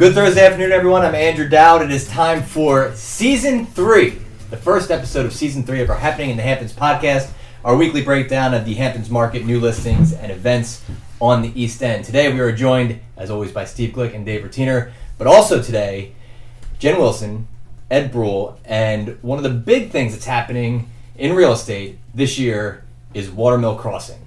Good Thursday afternoon, everyone. I'm Andrew Dowd. It is time for season three, the first episode of season three of our Happening in the Hamptons podcast, our weekly breakdown of the Hamptons market, new listings, and events on the East End. Today, we are joined, as always, by Steve Glick and Dave Rotiner, but also today, Jen Wilson, Ed Bruehl, and one of the big things that's happening in real estate this year is Watermill Crossing,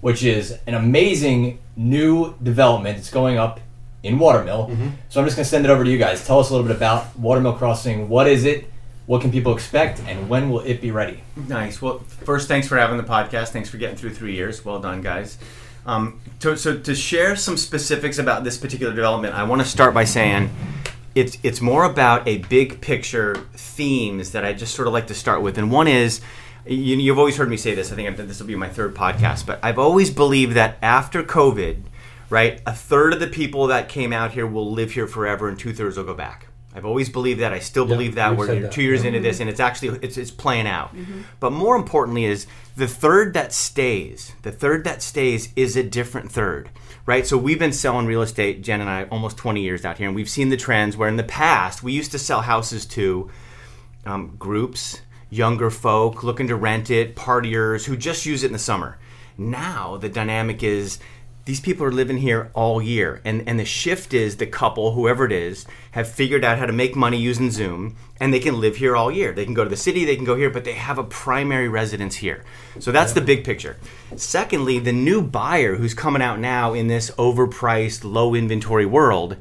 which is an amazing new development. It's going up in Watermill. So I'm just going to send it over to you guys. Tell us a little bit about Watermill Crossing. What is it? What can people expect? And when will it be ready? Nice. Well, first, thanks for having the podcast. Thanks for getting through three years. Well done, guys. Um, to, so, to share some specifics about this particular development, I want to start by saying it's it's more about a big picture themes that I just sort of like to start with. And one is, you, you've always heard me say this. I think I've, this will be my third podcast, but I've always believed that after COVID, right, a third of the people that came out here will live here forever, and two thirds will go back. I've always believed that. I still believe that. We're said you know, that. two years Yeah. into this, and it's actually it's, it's playing out. But more importantly, is the third that stays. The third that stays is a different third, right? So we've been selling real estate, Jen and I, almost 20 years out here, and we've seen the trends where in the past we used to sell houses to um, groups, younger folk looking to rent it, partiers who just use it in the summer. Now the dynamic is these people are living here all year, and, and the shift is the couple, whoever it is, have figured out how to make money using Zoom, and they can live here all year. They can go to the city, they can go here, but they have a primary residence here. So that's the big picture. Secondly, the new buyer who's coming out now in this overpriced, low inventory world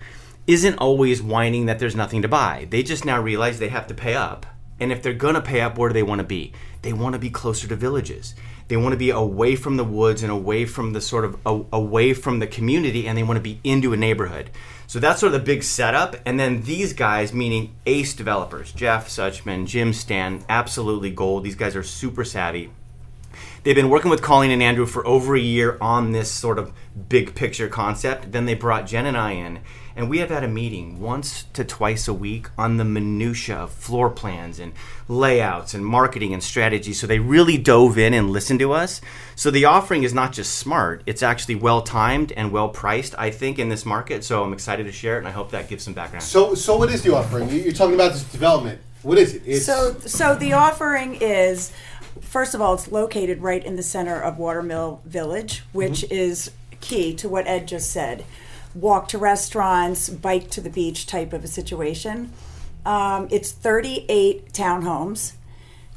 isn't always whining that there's nothing to buy. They just now realize they have to pay up. And if they're going to pay up, where do they want to be? They want to be closer to villages. They want to be away from the woods and away from the sort of a, away from the community and they want to be into a neighborhood. So that's sort of the big setup. And then these guys, meaning ace developers, Jeff Suchman, Jim Stan, absolutely gold. These guys are super savvy. They've been working with Colleen and Andrew for over a year on this sort of big picture concept. Then they brought Jen and I in, and we have had a meeting once to twice a week on the minutia of floor plans and layouts and marketing and strategy. So they really dove in and listened to us. So the offering is not just smart; it's actually well timed and well priced. I think in this market. So I'm excited to share it, and I hope that gives some background. So, so what is the offering? You- You're talking about this development. What is it? It's, So, so the offering is, first of all, it's located right in the center of Watermill Village, which is key to what Ed just said. Walk to restaurants, bike to the beach type of a situation. Um, it's 38 townhomes.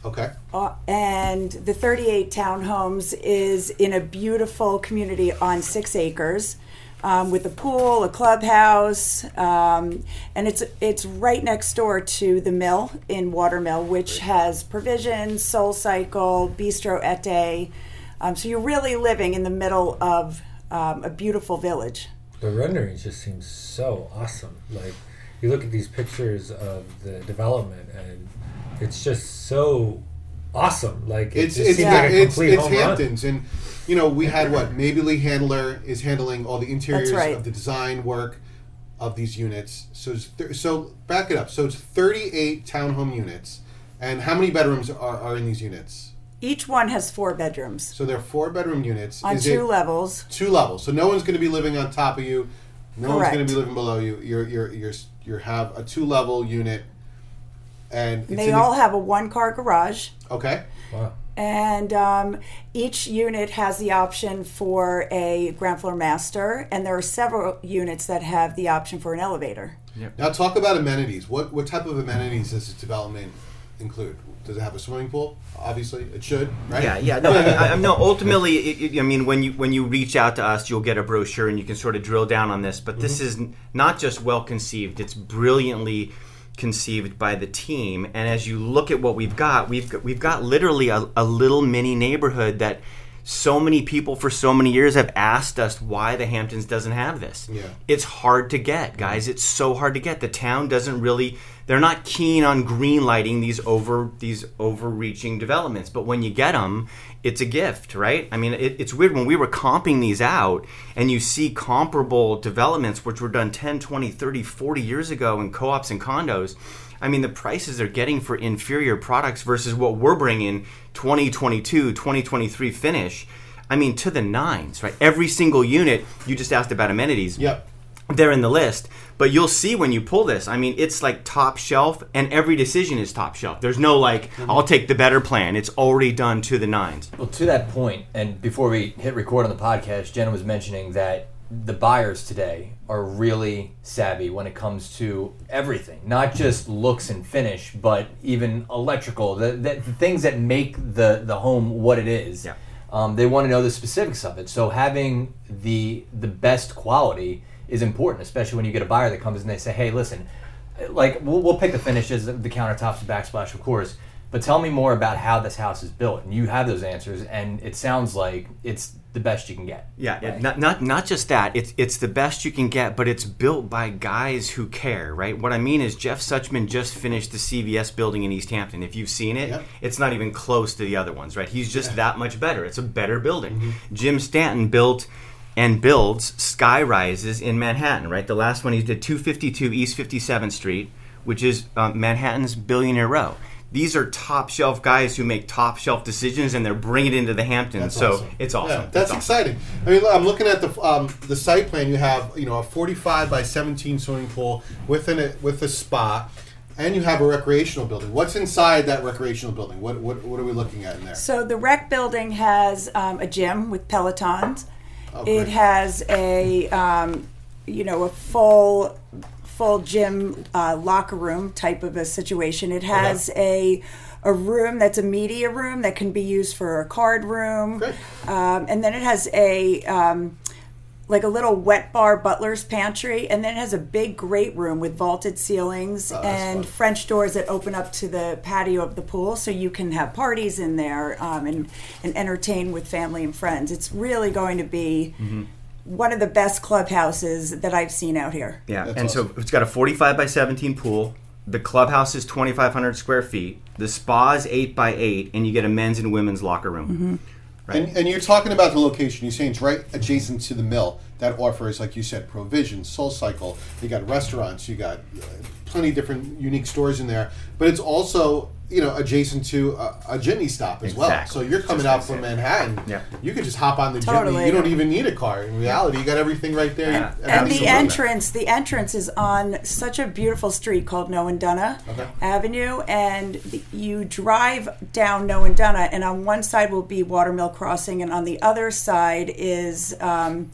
okay. Uh, and the 38 townhomes is in a beautiful community on six acres um, with a pool, a clubhouse, um, and it's it's right next door to the mill in Watermill, which has Provision, Soul Cycle, Bistro Ete. Um, so you're really living in the middle of um, a beautiful village. The rendering just seems so awesome. Like you look at these pictures of the development, and it's just so awesome. Like it It's just it's seems like it's, complete it's home run. Hamptons, and you know we had what Mabley Handler is handling all the interiors right. of the design work of these units. So it's th- so back it up. So it's 38 townhome units, and how many bedrooms are, are in these units? Each one has four bedrooms So they're four bedroom units. on Is two it levels. two levels? So no one's going to be living on top of you. No one's going to be living below you. You're you're you're you have a two level unit, and it's They all the, have a one car garage. okay. Wow. And um, each unit has the option for a ground floor master, and there are several units that have the option for an elevator. Now talk about amenities. What what type of amenities does this development include? Does it have a swimming pool? Obviously, it should, right? Yeah, yeah. No, I, I, no. Ultimately, it, it, I mean, when you when you reach out to us, you'll get a brochure and you can sort of drill down on this. But this is not just well conceived; it's brilliantly conceived by the team. And as you look at what we've got, we've got, we've got literally a, a little mini neighborhood that so many people for so many years have asked us why the Hamptons doesn't have this. Yeah. It's hard to get, guys. It's so hard to get. The town doesn't really they're not keen on green lighting these over these overreaching developments, but when you get them, it's a gift, right? I mean, it, it's weird when we were comping these out and you see comparable developments which were done 10, 20, 30, 40 years ago in co-ops and condos. I mean, the prices they're getting for inferior products versus what we're bringing 2022, 2023 finish. I mean, to the nines, right? Every single unit, you just asked about amenities. Yep. they're in the list. But you'll see when you pull this. I mean, it's like top shelf, and every decision is top shelf. There's no like, mm-hmm. I'll take the better plan. It's already done to the nines. Well, to that point, and before we hit record on the podcast, Jenna was mentioning that the buyers today are really savvy when it comes to everything, not just looks and finish, but even electrical, the, the, the things that make the, the home what it is. Yeah. Um, they want to know the specifics of it. So having the the best quality is important, especially when you get a buyer that comes and they say, "Hey, listen, like we'll, we'll pick the finishes, the countertops, the backsplash, of course." But tell me more about how this house is built, and you have those answers, and it sounds like it's the best you can get. Yeah, it- not, not not just that. It's it's the best you can get, but it's built by guys who care, right? What I mean is Jeff Suchman just finished the CVS building in East Hampton. If you've seen it, Yep. it's not even close to the other ones, right? He's just that much better. It's a better building. Jim Stanton built and builds sky rises in Manhattan, right? The last one he did 252 East 57th Street, which is uh, Manhattan's billionaire row. These are top shelf guys who make top shelf decisions, and they're bringing it into the Hamptons. That's so awesome. it's awesome. Yeah, that's It's awesome. exciting. I mean, look, I'm looking at the um, the site plan. You have you know a 45 by 17 swimming pool within it with a spa, and you have a recreational building. What's inside that recreational building? What what, what are we looking at in there? So the rec building has um, a gym with pelotons. Okay. It has a um, you know a full full gym uh, locker room type of a situation. It has a a room that's a media room that can be used for a card room, um, and then it has a um, like a little wet bar butler's pantry, and then it has a big great room with vaulted ceilings Oh, and fun. French doors that open up to the patio of the pool, so you can have parties in there um, and and entertain with family and friends. It's really going to be Mm-hmm. One of the best clubhouses that I've seen out here. Yeah, That's and so it's got a 45 by 17 pool. The clubhouse is 2,500 square feet. The spa is 8 by 8, and you get a men's and women's locker room. Right. And, and you're talking about the location. You're saying it's right adjacent to the mill that offers, like you said, Provision, Soul Cycle. You got restaurants. You got uh, plenty of different unique stores in there. But it's also you know adjacent to a, a jitney stop as well. So you're coming Just out from. Manhattan. Yeah. You could just hop on the Totally. jitney. You don't even need a car. In reality, you got everything right there. Yeah. at And the a little bit. entrance, the entrance is on such a beautiful street called Nowedonah Okay. Avenue, and the, you drive down Nowedonah, and on one side will be Watermill Crossing, and on the other side is um,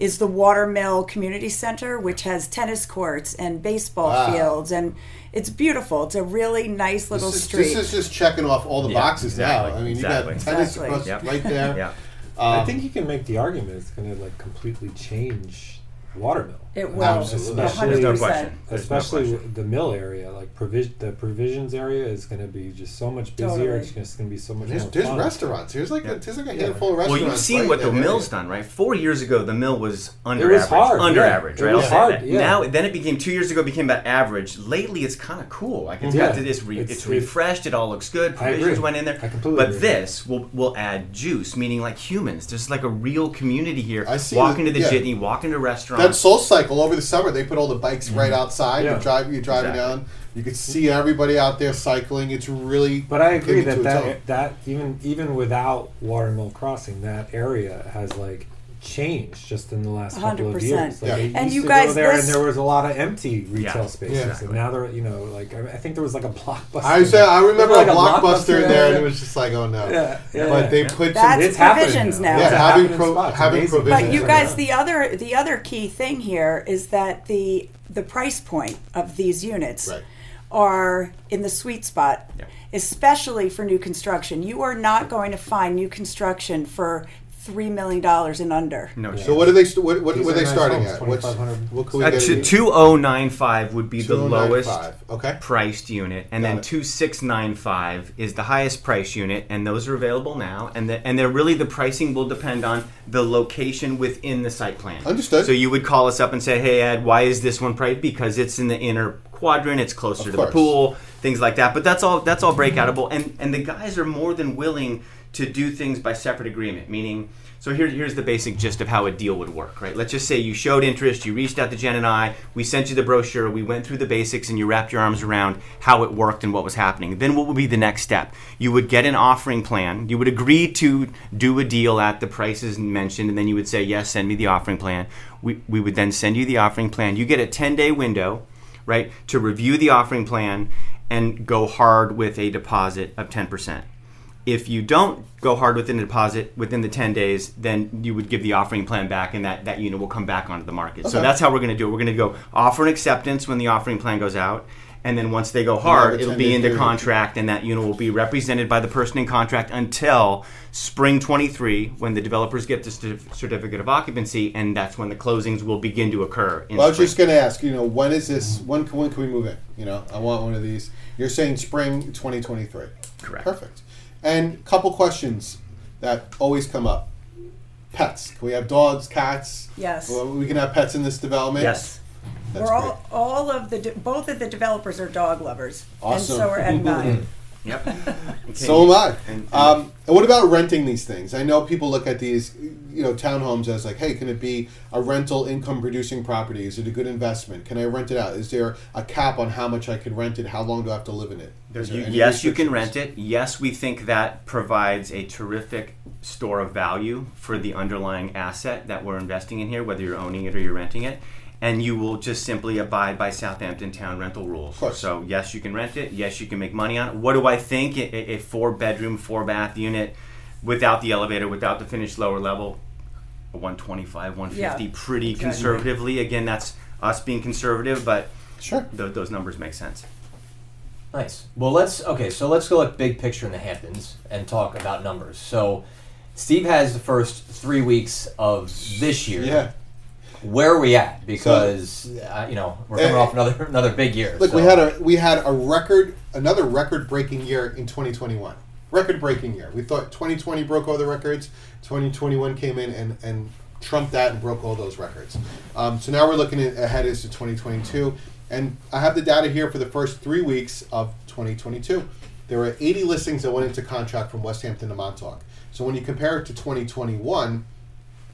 is the Watermill Community Center, which has tennis courts and baseball Wow. fields, and it's beautiful. It's a really nice little This is, street. this is just checking off all the Yeah, boxes exactly, now. I mean, exactly. you got tennis Exactly. across Yep. right there. Yeah. I Um, think you can make the argument it's going to like completely change watermill. It will, Absolutely. There's no 100%. question. There's no Especially question. the mill area, like provision, the provisions area is going to be just so much busier. Totally. It's just going to be so much There's, more there's fun. restaurants. There's like a, there's like a Yeah. handful of restaurants. Well, you've seen right what the that mill's area. done, right? Four years ago, the mill was under was average. hard, under yeah. average, It was I'll say hard, that. yeah. Now, then it became two years ago became about average. Lately, it's kind of cool. Like it's got to this, re, it's, It's- refreshed. It all looks good. I agree. Provisions went in there. I completely But agree. this will will add juice, meaning like humans. There's like a real community here. I see Walking the- to the jitney, walking to restaurants. That Soul Cycle over the summer, they put all the bikes mm-hmm. right outside. Yeah. You drive, you're driving Exactly. down. You can see everybody out there cycling. It's really. But I agree getting that to that, that even even without Watermill Crossing, that area has like changed just in the last couple of years. Like, Yeah. I And you to guys, go there this- and there was a lot of empty retail Yeah. spaces, Yeah. and now there, are, you know, like I I think there was like a blockbuster. I say I remember Like a a blockbuster Blockbuster, there, and it was just like, oh no. Yeah, yeah, but yeah. they Yeah. put That's some. It's happening provisions now. Yeah, It's having pro- spots. having Amazing. provisions But you guys, the other the other key thing here is that the the price point of these units Right. are in the sweet spot, Yeah. especially for new construction. You are not going to find new construction for three million dollars and under. no So what are they? St- what what These were are they nice starting homes, at? What's 2500. what can we Uh, get? two- 2095 would be the 2095. lowest Okay. priced unit, and Got then it. 2695 is the highest price unit, and those are available now. And the, and they're really the pricing will depend on the location within the site plan. Understood. So you would call us up and say, "Hey Ed, why is this one priced? Because it's in the inner quadrant. It's closer Of to the pool, things like that. But that's all that's all breakoutable, and and the guys are more than willing to do things by separate agreement. Meaning, so here, here's the basic gist of how a deal would work, right? Let's just say you showed interest, you reached out to Jen and I, we sent you the brochure, we went through the basics, and you wrapped your arms around how it worked and what was happening. Then what would be the next step? You would get an offering plan. You would agree to do a deal at the prices mentioned, and then you would say, yes, send me the offering plan. We, we would then send you the offering plan. You get a 10 day window, right, to review the offering plan and go hard with a deposit of 10%. If you don't go hard within the deposit within the 10 days, then you would give the offering plan back and that, that unit will come back onto the market. So that's how we're going to do it. We're going to go offer an acceptance when the offering plan goes out. And then once they go hard, it'll be into contract and that unit will be represented by the person in contract until spring 23 when the developers get the certificate of occupancy and that's when the closings will begin to occur. Well, I was spring. just going to ask, you know, when is this? When can, when can we move in? You know, I want one of these. You're saying spring 2023. Correct. Perfect. And couple questions that always come up. Pets. Can we have dogs, cats? Yes. Well, we can have pets in this development. Yes. That's We're great. all, all of the, de- both of the developers are dog lovers. Awesome. And so are Ed and I. Yep. Okay. So am I. And- Um, and what about renting these things? I know people look at these, you know, townhomes as like, hey, can it be a rental income producing property? Is it a good investment? Can I rent it out? Is there a cap on how much I can rent it? How long do I have to live in it? Is there You- yes, you can rent it. Yes, we think that provides a terrific store of value for the underlying asset that we're investing in here, whether you're owning it or you're renting it. And you will just simply abide by Southampton town rental rules. course. So, yes, you can rent it. Yes, you can make money on it. What do I think? A, a- a four bedroom, four bath unit without the elevator, without the finished lower level, 125, 150, Yeah, pretty exactly. conservatively. Again, that's us being conservative, but Sure. th- those numbers make sense. Nice. Well, let's okay. So let's go like big picture in the Hamptons and talk about numbers. So, Steve has the first three weeks of this year. Yeah. Where are we at? Because uh, you know we're coming Eh, off another another big year. Look, so- we had a we had a record, another record-breaking year in 2021. Record-breaking year. We thought 2020 broke all the records. 2021 came in and and trumped that and broke all those records. Um, so now we're looking ahead as to 2022, and I have the data here for the first three weeks of 2022. There were 80 listings that went into contract from West Hampton to Montauk. So when you compare it to 2021,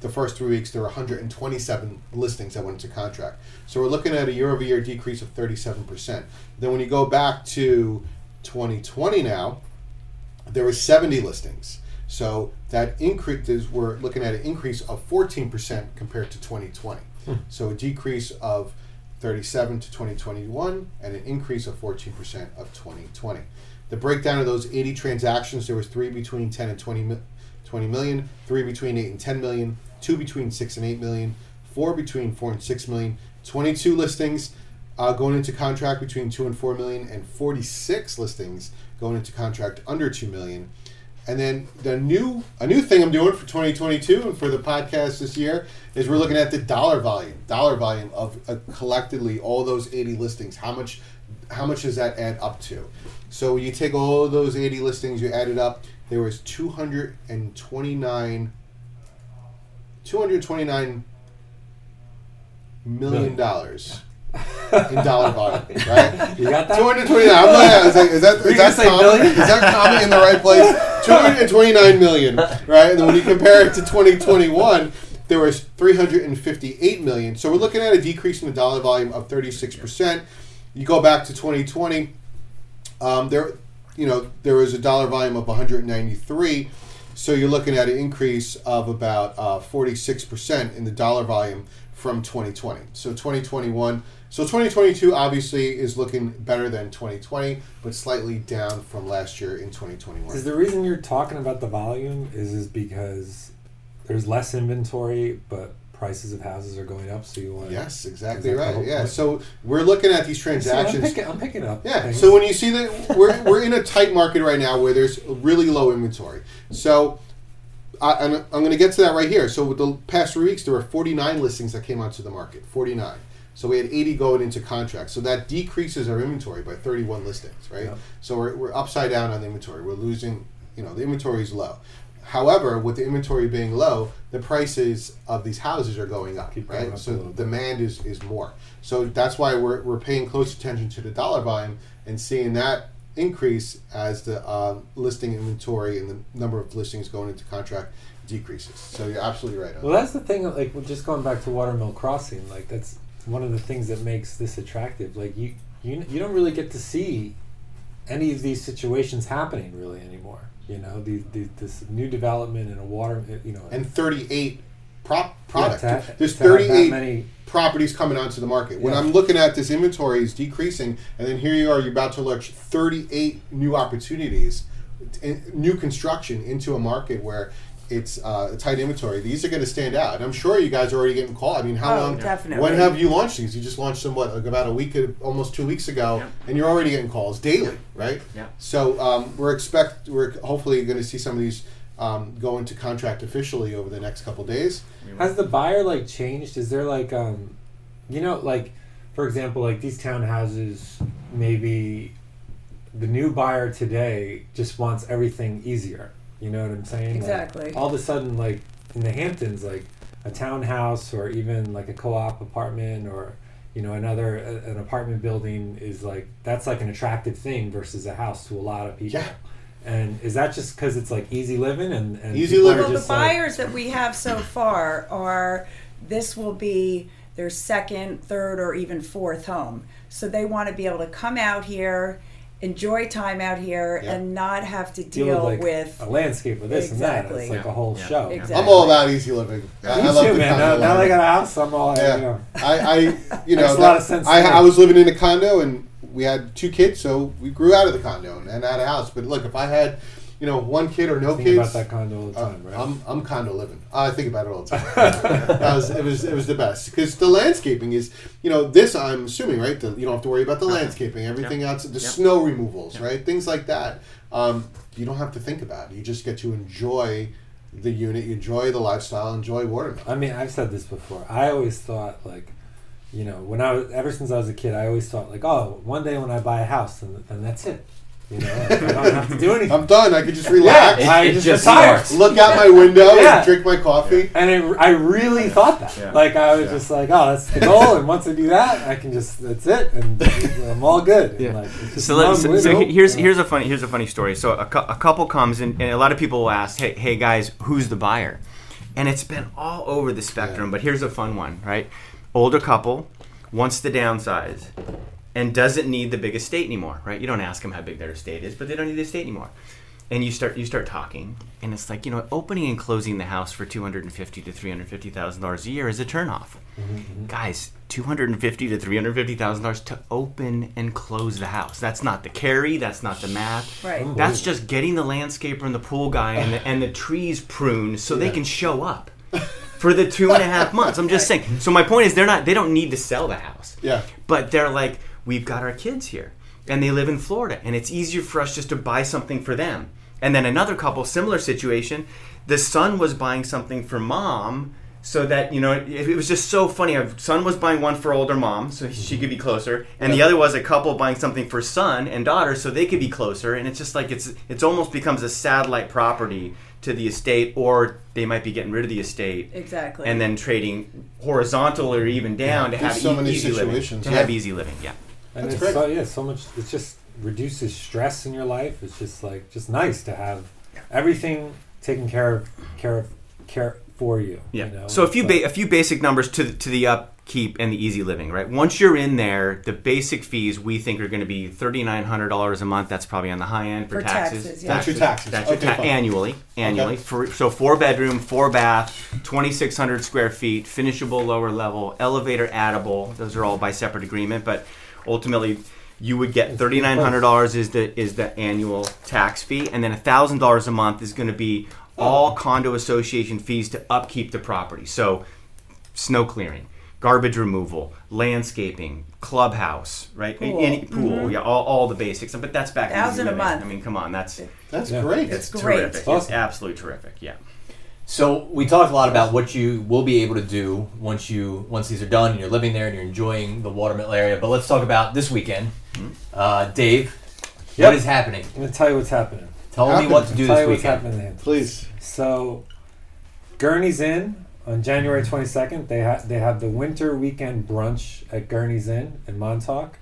the first three weeks there were 127 listings that went into contract. So we're looking at a year-over-year decrease of 37%. Then when you go back to 2020 now, there were 70 listings. So that increase is we're looking at an increase of 14% compared to 2020. Hmm. So a decrease of 37 to 2021 and an increase of 14% of 2020. The breakdown of those 80 transactions, there was three between 10 and 20, mi- 20 million, three between 8 and 10 million, two between 6 and 8 million, four between 4 and 6 million, 22 listings uh, going into contract between 2 and 4 million, and 46 listings going into contract under 2 million. And then the new a new thing I'm doing for 2022 and for the podcast this year is we're looking at the dollar volume, dollar volume of uh, collectively all those 80 listings. How much how much does that add up to? So you take all those 80 listings, you add it up. There was 229 229 million dollars in dollar volume, right? You got that? Two hundred twenty-nine. I'm not, is that is that, is that billion? Is that comma in the right place? Two hundred twenty-nine million, right? And then when you compare it to 2021, there was 358 million. So we're looking at a decrease in the dollar volume of 36 percent. You go back to 2020, um, there, you know, there was a dollar volume of 193. So you're looking at an increase of about uh, 46% in the dollar volume from 2020. So 2021. So 2022 obviously is looking better than 2020, but slightly down from last year in 2021. Is the reason you're talking about the volume is is because there's less inventory, but prices of houses are going up, so you want Yes, exactly Is that the right. Yeah. point? So we're looking at these See, I'm, transactions. picking, I'm picking up. Yeah. things. So when you see that we're, we're in a tight market right now where there's really low inventory. So I, I'm, I'm going to get to that right here. So with the past three weeks, there were 49 listings that came onto the market. 49. So we had 80 going into contract. So that decreases our inventory by 31 listings, right? Yep. So we're, we're upside down on the inventory. We're losing, you know, the inventory is low. however, with the inventory being low, the prices of these houses are going up, Keep right? up so demand is, is more. So that's why we're, we're paying close attention to the dollar volume and seeing that increase as the uh, listing inventory and the number of listings going into contract decreases. So you're absolutely right. on Well, that's the thing. Like, we're just going back to Watermill Crossing. Like, that's one of the things that makes this attractive. Like, you you you don't really get to see any of these situations happening really anymore. You know, the, the this new development in a water. Uh, you know, and 38 prop yeah, product. ha- There's to have that 38 many. properties coming onto the market. When Yeah. I'm looking at this inventory is decreasing, and then here you are, you're about to launch 38 new opportunities, new construction into a market where it's uh, a tight inventory. These are going to stand out, and I'm sure you guys are already getting called. I mean, how Oh, long? definitely. When have you launched these? You just launched them what, like about a week, almost two weeks ago, Yeah. and you're already getting calls daily, right? Yeah. So um, we're expect we're hopefully going to see some of these. Um, go into contract officially over the next couple days. Has the buyer like changed? Is there like um, you know, like for example, like these townhouses, maybe the new buyer today just wants everything easier. You know what I'm saying? Like, Exactly. all of a sudden, like in the Hamptons, like a townhouse or even like a co-op apartment or you know another a, an apartment building is like that's like an attractive thing versus a house to a lot of people. Yeah. And is that just because it's like easy living and, and Easy living. Well, the just, like- buyers that we have so far are this will be their second, third, or even fourth home. So they want to be able to come out here, enjoy time out here, Yeah. and not have to deal deal with, like, with. a landscape of this and that. It's like Yeah. a whole Yeah. show. Exactly. I'm all about easy living. I, Me I love too, the man. Now, now I got a house, I'm all, Yeah, you know. I, I, you know, Makes a lot of sense I. I was living in a condo and we had two kids, so we grew out of the condo and had a house. But look, if I had, you know, one kid or no Think kids, about that condo all the uh, right? I'm I'm condo living. I think about it all the time. that was, it was it was the best because the landscaping is, you know, this I'm assuming right. The, you don't have to worry about the landscaping, everything else, the Yep. snow removals, right, things like that. Um, you don't have to think about. it. You just get to enjoy the unit, enjoy the lifestyle, enjoy Watermill. I mean, I've said this before. I always thought like, you know, when I was ever since I was a kid, I always thought like, oh, one day when I buy a house, and, and that's it. You know, I don't have to do anything. I'm done. I could just relax. It- I just just retire. look out my window Yeah. and drink my coffee. And it, I really thought that. Yeah. Like I was Yeah. just like, oh, that's the goal. and once I do that, I can just that's it, and I'm all good. And, Yeah. like, it's just So, let, so, so here's Yeah. here's a funny here's a funny story. So a, cou- a couple comes and, and a lot of people will ask, hey hey guys, who's the buyer? And it's been all over the spectrum. Yeah. But here's a fun one, right? Older couple wants to downsize and doesn't need the big estate anymore, right? You don't ask them how big their estate is, but they don't need the estate anymore. And you start you start talking, and it's like you know, opening and closing the house for two hundred and fifty to three hundred fifty thousand dollars a year is a turnoff. Mm-hmm. Guys, two hundred and fifty to three hundred fifty thousand dollars to open and close the house. That's not the carry. That's not the math. Right. That's just getting the landscaper and the pool guy and the, and the trees pruned so they can show up for the two and a half months. I'm just saying. So my point is, they're not. They don't need to sell the house. Yeah. But they're like, we've got our kids here, and they live in Florida, and it's easier for us just to buy something for them. And then another couple, similar situation, the son was buying something for mom. So that you know, it, it was just so funny. A son was buying one for older mom, so she could be closer, and the other was a couple buying something for son and daughter, so they could be closer. And it's just like it's it's almost becomes a satellite property to the estate, or they might be getting rid of the estate Exactly. and then trading horizontal or even down to There's have so e- many easy living. To yeah. have easy living, yeah. And That's it's great. so yeah, so much. It just reduces stress in your life. It's just like just nice to have everything taken care of, care of, care for you. Yeah. You know? so a few ba- a few basic numbers to the, to the uh, upkeep and the easy living, right? Once you're in there, the basic fees we think are going to be thirty nine hundred dollars a month. That's probably on the high end for, For taxes, yeah. That's your taxes. That's your ta- annually. Annually. Okay. For so four bedroom, four bath, twenty six hundred square feet, finishable lower level, elevator addable. Those are all by separate agreement, but ultimately. You would get thirty nine hundred dollars is the is the annual tax fee, and then thousand dollars a month is going to be all oh. condo association fees to upkeep the property. So snow clearing, garbage removal, landscaping, clubhouse, right? Pool. Any pool, yeah, all, all the basics. But that's back in easy Thousand a month. I mean, come on, that's That's Yeah. great. it's great. terrific. It's Awesome. absolutely terrific. Yeah. So we talked a lot about what you will be able to do once you once these are done and you're living there and you're enjoying the watermill area. But let's talk about this weekend. Uh, Dave, Yep. what is happening? I'm gonna tell you what's happening. Tell me what to do Tell this you what's weekend. happening in the Hamptons. Please. So, Gurney's Inn on January 22nd. They have they have the winter weekend brunch at Gurney's Inn in Montauk,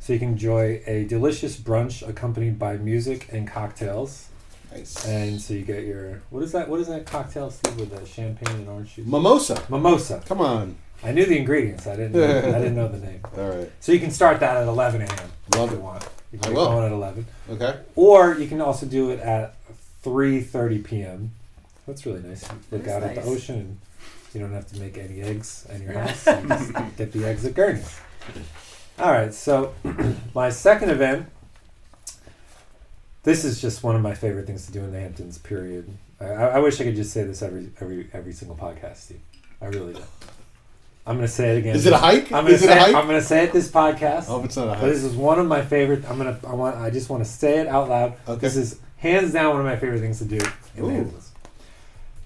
so you can enjoy a delicious brunch accompanied by music and cocktails. Nice. And so you get your what is that? What is that cocktail Steve, with the champagne and orange juice? Mimosa. Mimosa. Come on. I knew the ingredients. I didn't. Know, I didn't know the name. All right. So you can start that at 11 a.m. Love if it. you want. You can get will. going at 11. Okay. Or you can also do it at 3:30 p.m. That's really nice. Look That is out at the ocean, and you don't have to make any eggs in your house. You just get the eggs at Gurney's. All right. So my second event. This is just one of my favorite things to do in the Hamptons. Period. I, I I wish I could just say this every every every single podcast, Steve. I really do. I'm gonna say it again. Is it a hike? I'm gonna Is it a hike? I'm gonna say it this podcast. Oh, it's not a But hike. this is one of my favorite. I'm gonna. I want. I just want to say it out loud. Okay. This is hands down one of my favorite things to do in Ooh. the Hamptons.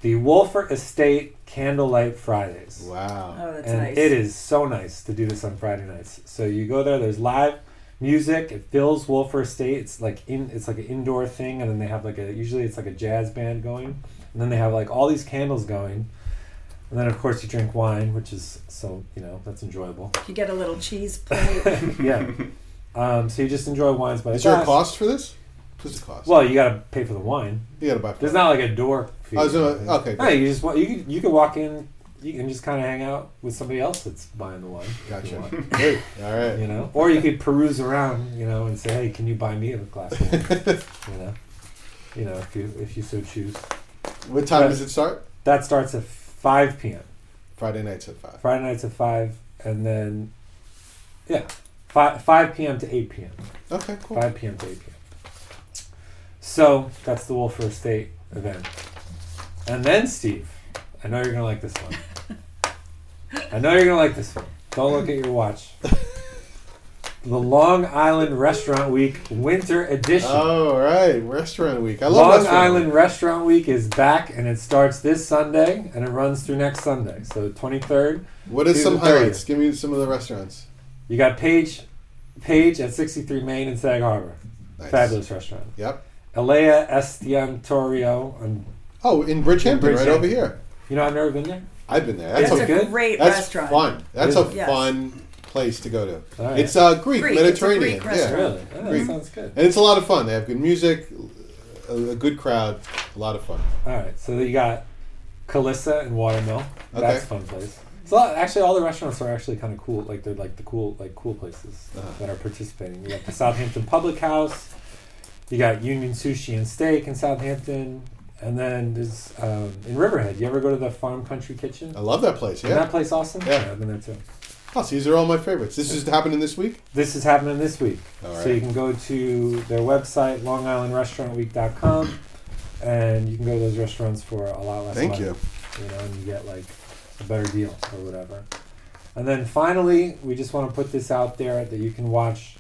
The Wölffer Estate Candlelight Fridays. Wow. Oh, that's and nice. it is so nice to do this on Friday nights. So you go there. There's live music. It fills Wölffer Estate. It's like in. It's like an indoor thing, and then they have like a. Usually it's like a jazz band going, and then they have like all these candles going, and then of course you drink wine, which is so you know that's enjoyable. You get a little cheese plate. yeah. Um, so you just enjoy wines by the Is there a cost for this? What's the cost? Well, you got to pay for the wine. you got to buy. For There's it. not like a door fee. I was gonna- okay, No, you just you could, you could walk in. You can just kind of hang out with somebody else that's buying the wine. Gotcha. Great. All right. You know, or you could peruse around. You know, and say, "Hey, can you buy me a glass of wine?" you know, you know, if you if you so choose. What time But- does it start? That starts at 5 p.m. Friday nights at five. Friday nights at five, and then yeah, five 5 p.m. to 8 p.m. Okay. Cool. 5 p.m. to 8 p.m. So that's the Wölffer Estate event. And then, Steve, I know you're going to like this one. I know you're going to like this one. Don't look at your watch. The Long Island Restaurant Week Winter Edition. Oh, all right. Restaurant week. I love Long restaurant Island week. Restaurant Week is back and it starts this Sunday and it runs through next Sunday. So the twenty third. What is some highlights? Give me some of the restaurants. You got Page Page at 63 Main in Sag Harbor. Nice. Fabulous restaurant. Yep. Elaia Estiatorio. On, Oh, in Bridgehampton, right Bridgehampton. over here. you know, I've never been there. I've been there. That's It's a a, good. great that's restaurant. fun. That's Is a? Yes. fun place to go to. All right. It's uh, Greek, Greek. It's a Mediterranean. Greek yeah. restaurant. really? Oh, that Greek. sounds good. And it's a lot of fun. They have good music, a, a good crowd, a lot of fun. All right. So you got Calissa and Watermill. That's Okay. a fun place. So actually, all the restaurants are actually kind of cool. Like they're like the cool, like cool places Uh-huh. that are participating. You got the Southampton Public House. You got Union Sushi and Steak in Southampton, and then there's um, in Riverhead. You ever go to the Farm Country Kitchen? I love that place. Isn't Yeah. that place awesome? Yeah. I've been there too. Oh, so these are all my favorites. This is happening this week. This is happening this week. All So you can go to their website, Long Island Restaurant longislandrestaurantweek.com, and you can go to those restaurants for a lot less Thank money. you. You know, and you get like a better deal or whatever. And then finally, we just want to put this out there that you can watch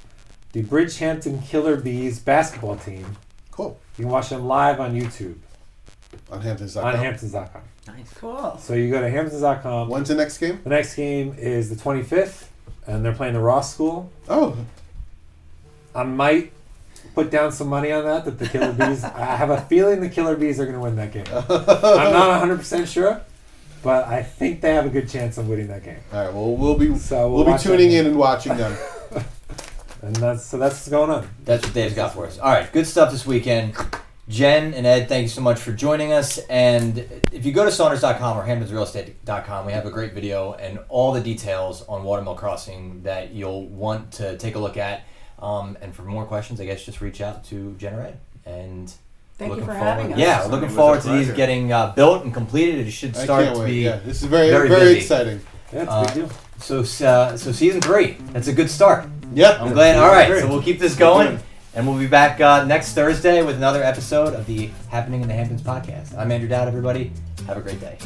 the Bridgehampton Killer Bees basketball team. Cool. You can watch them live on YouTube On Hamptons.com. on Hamptons.com. Nice. Cool. So you go to Hamptons.com. When's the next game? The next game is the 25th, and they're playing the Ross School. Oh, I might put down some money on that. That the Killer Bees. I have a feeling the Killer Bees are going to win that game. I'm not 100 percent sure, but I think they have a good chance of winning that game. all right. Well, we'll be So we'll we'll, be tuning in and watching them. And that's so that's what's going on. That's what Dave's got for us. All right, good stuff this weekend. Jen and Ed, thank you so much for joining us. And if you go to Saunders.com or HamptonsRealEstate.com, we have a great video and all the details on Watermill Crossing that you'll want to take a look at. Um, and for more questions, I guess just reach out to Jen or Ed. And Thank you for forward, having us. Yeah, looking forward to these getting uh, built and completed. It should I start can't to wait. be yeah, this is very very very, busy. exciting. Yeah, it's a Uh, big deal. so. Uh, so season three, that's a good start. Yeah. I'm glad. All right, so we'll keep this going, and we'll be back uh, next Thursday with another episode of the Happening in the Hamptons podcast. I'm Andrew Dowd. Everybody, have a great day.